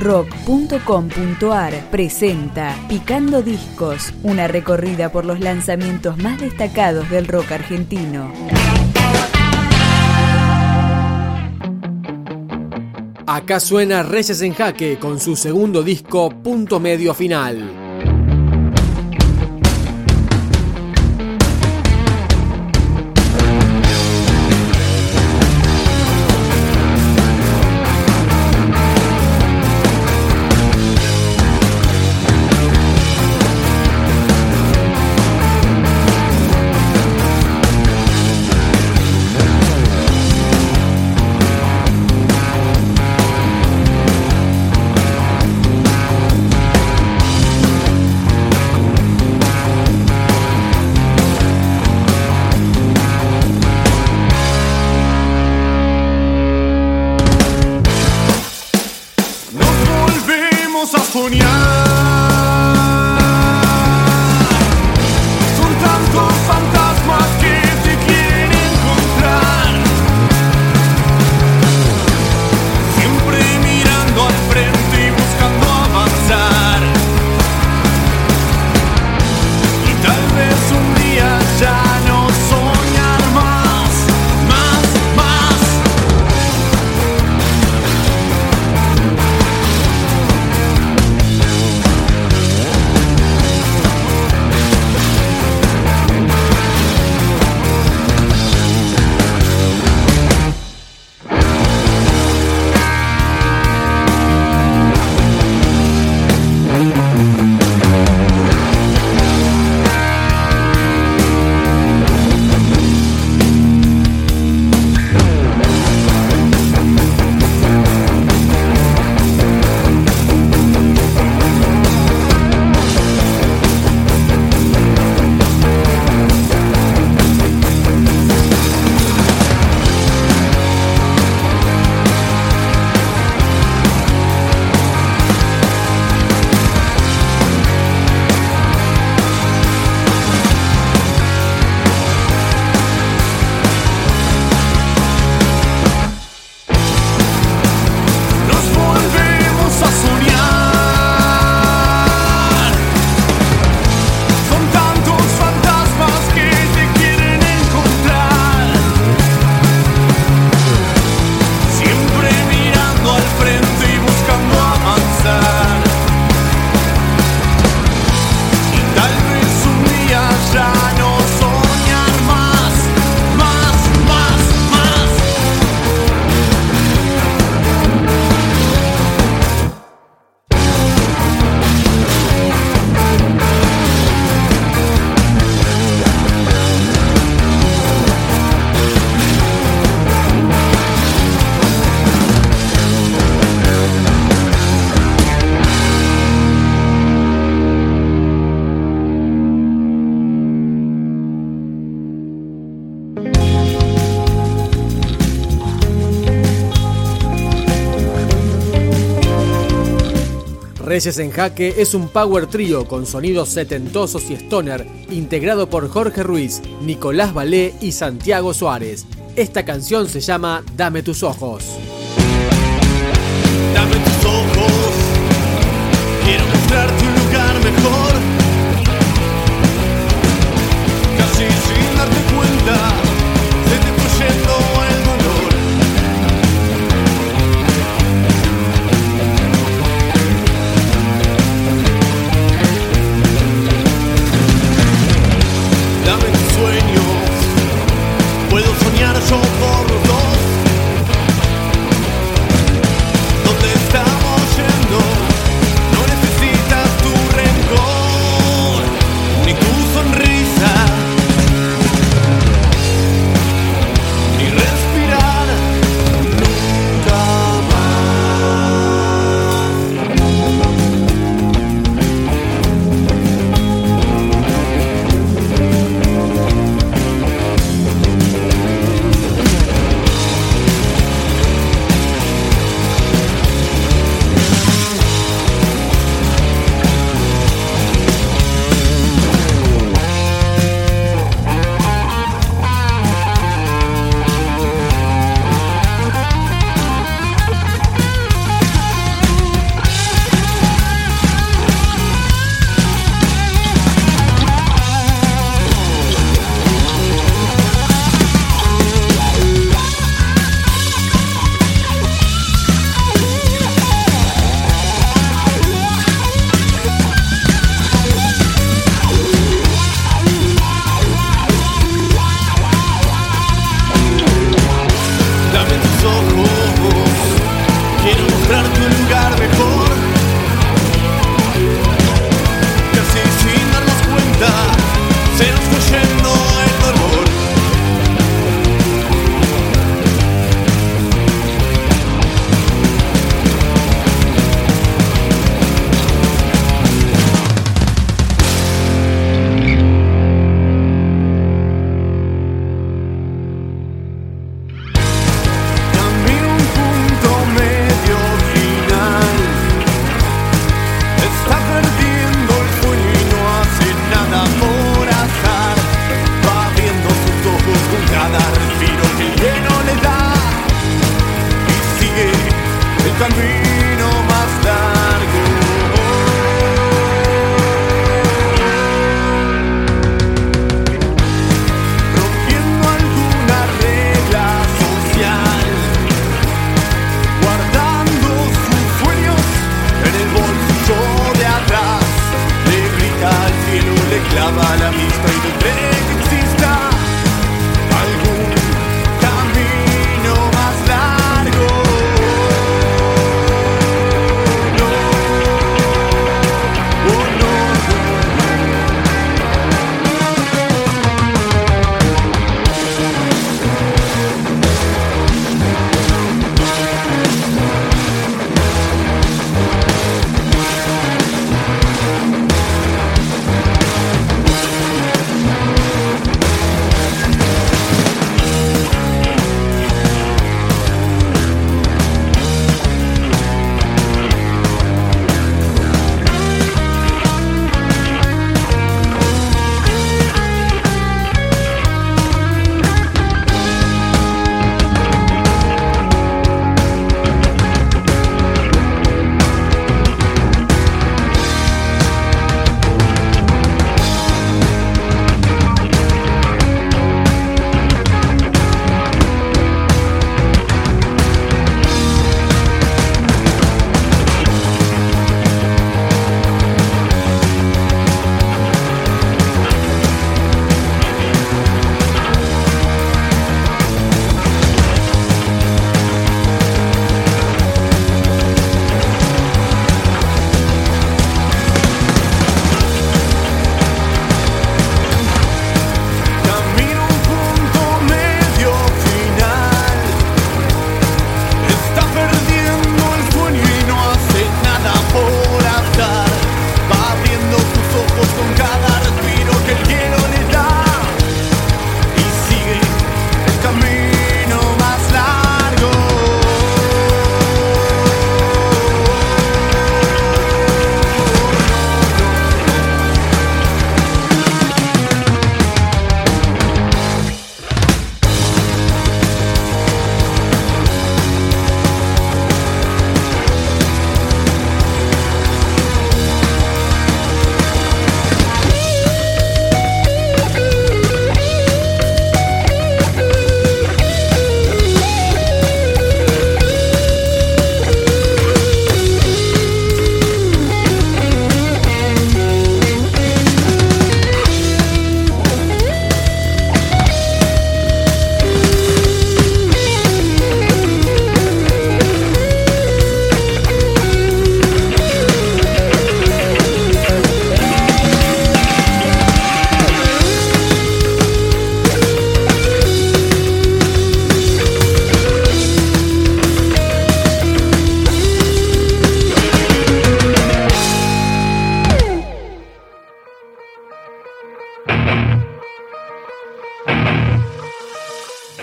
rock.com.ar presenta Picando Discos, una recorrida por los lanzamientos más destacados del rock argentino. Acá suena Reyes en Jaque con su segundo disco Punto Medio Final. Yeah. Reyes en Jaque es un power trío con sonidos setentosos y stoner, integrado por Jorge Ruiz, Nicolás Valé y Santiago Suárez. Esta canción se llama Dame tus ojos. Dame tus ojos, quiero mostrarte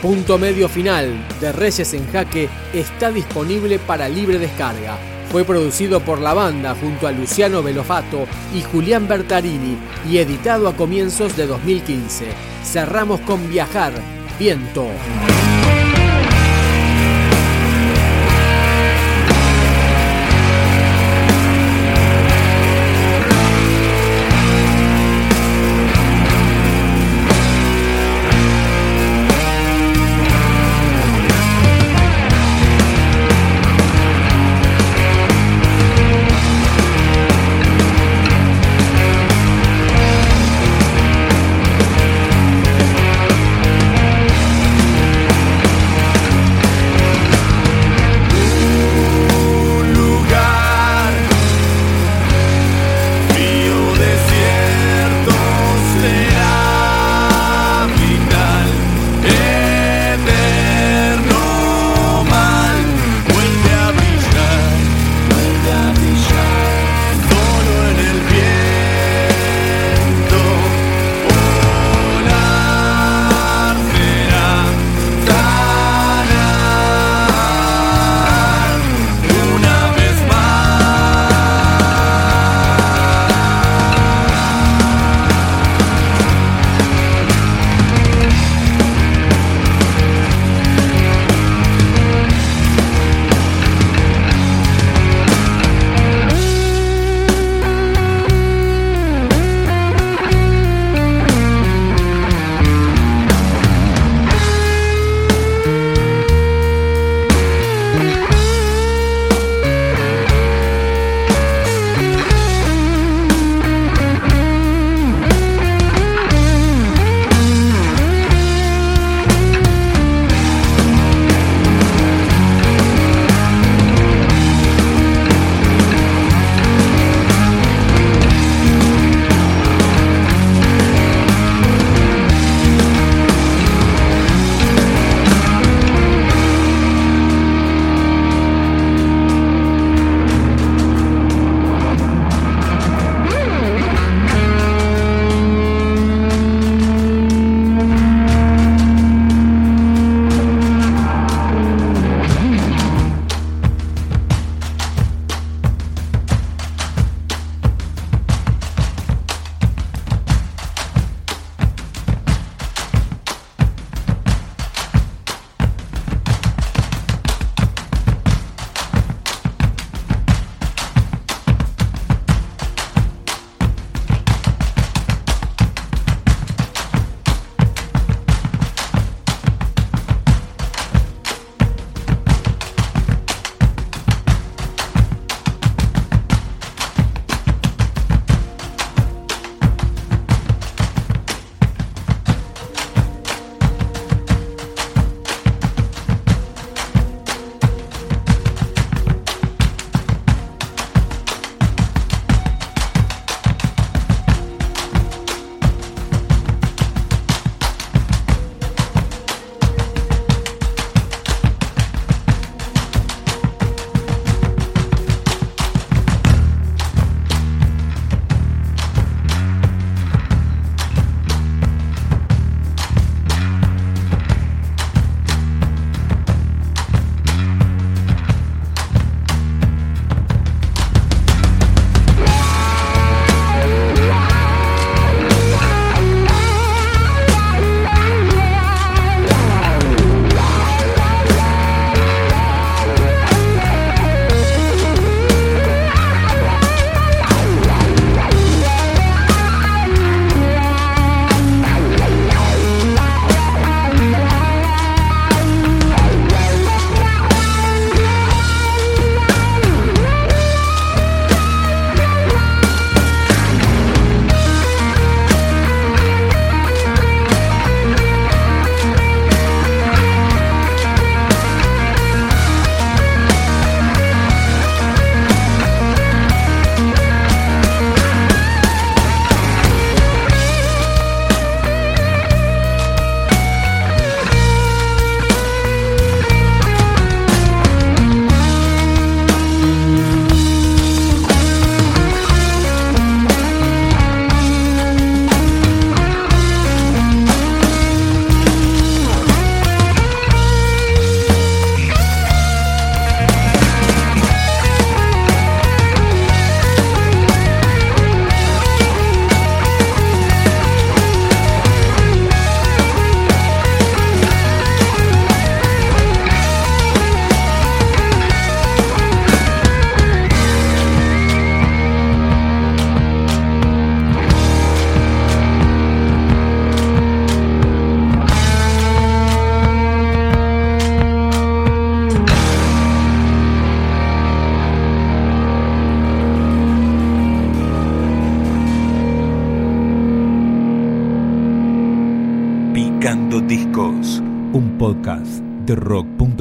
Punto medio final de Reyes en Jaque está disponible para libre descarga. Fue producido por la banda junto a Luciano Velofato y Julián Bertarini y editado a comienzos de 2015. Cerramos con Viajar, Viento.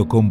Discos,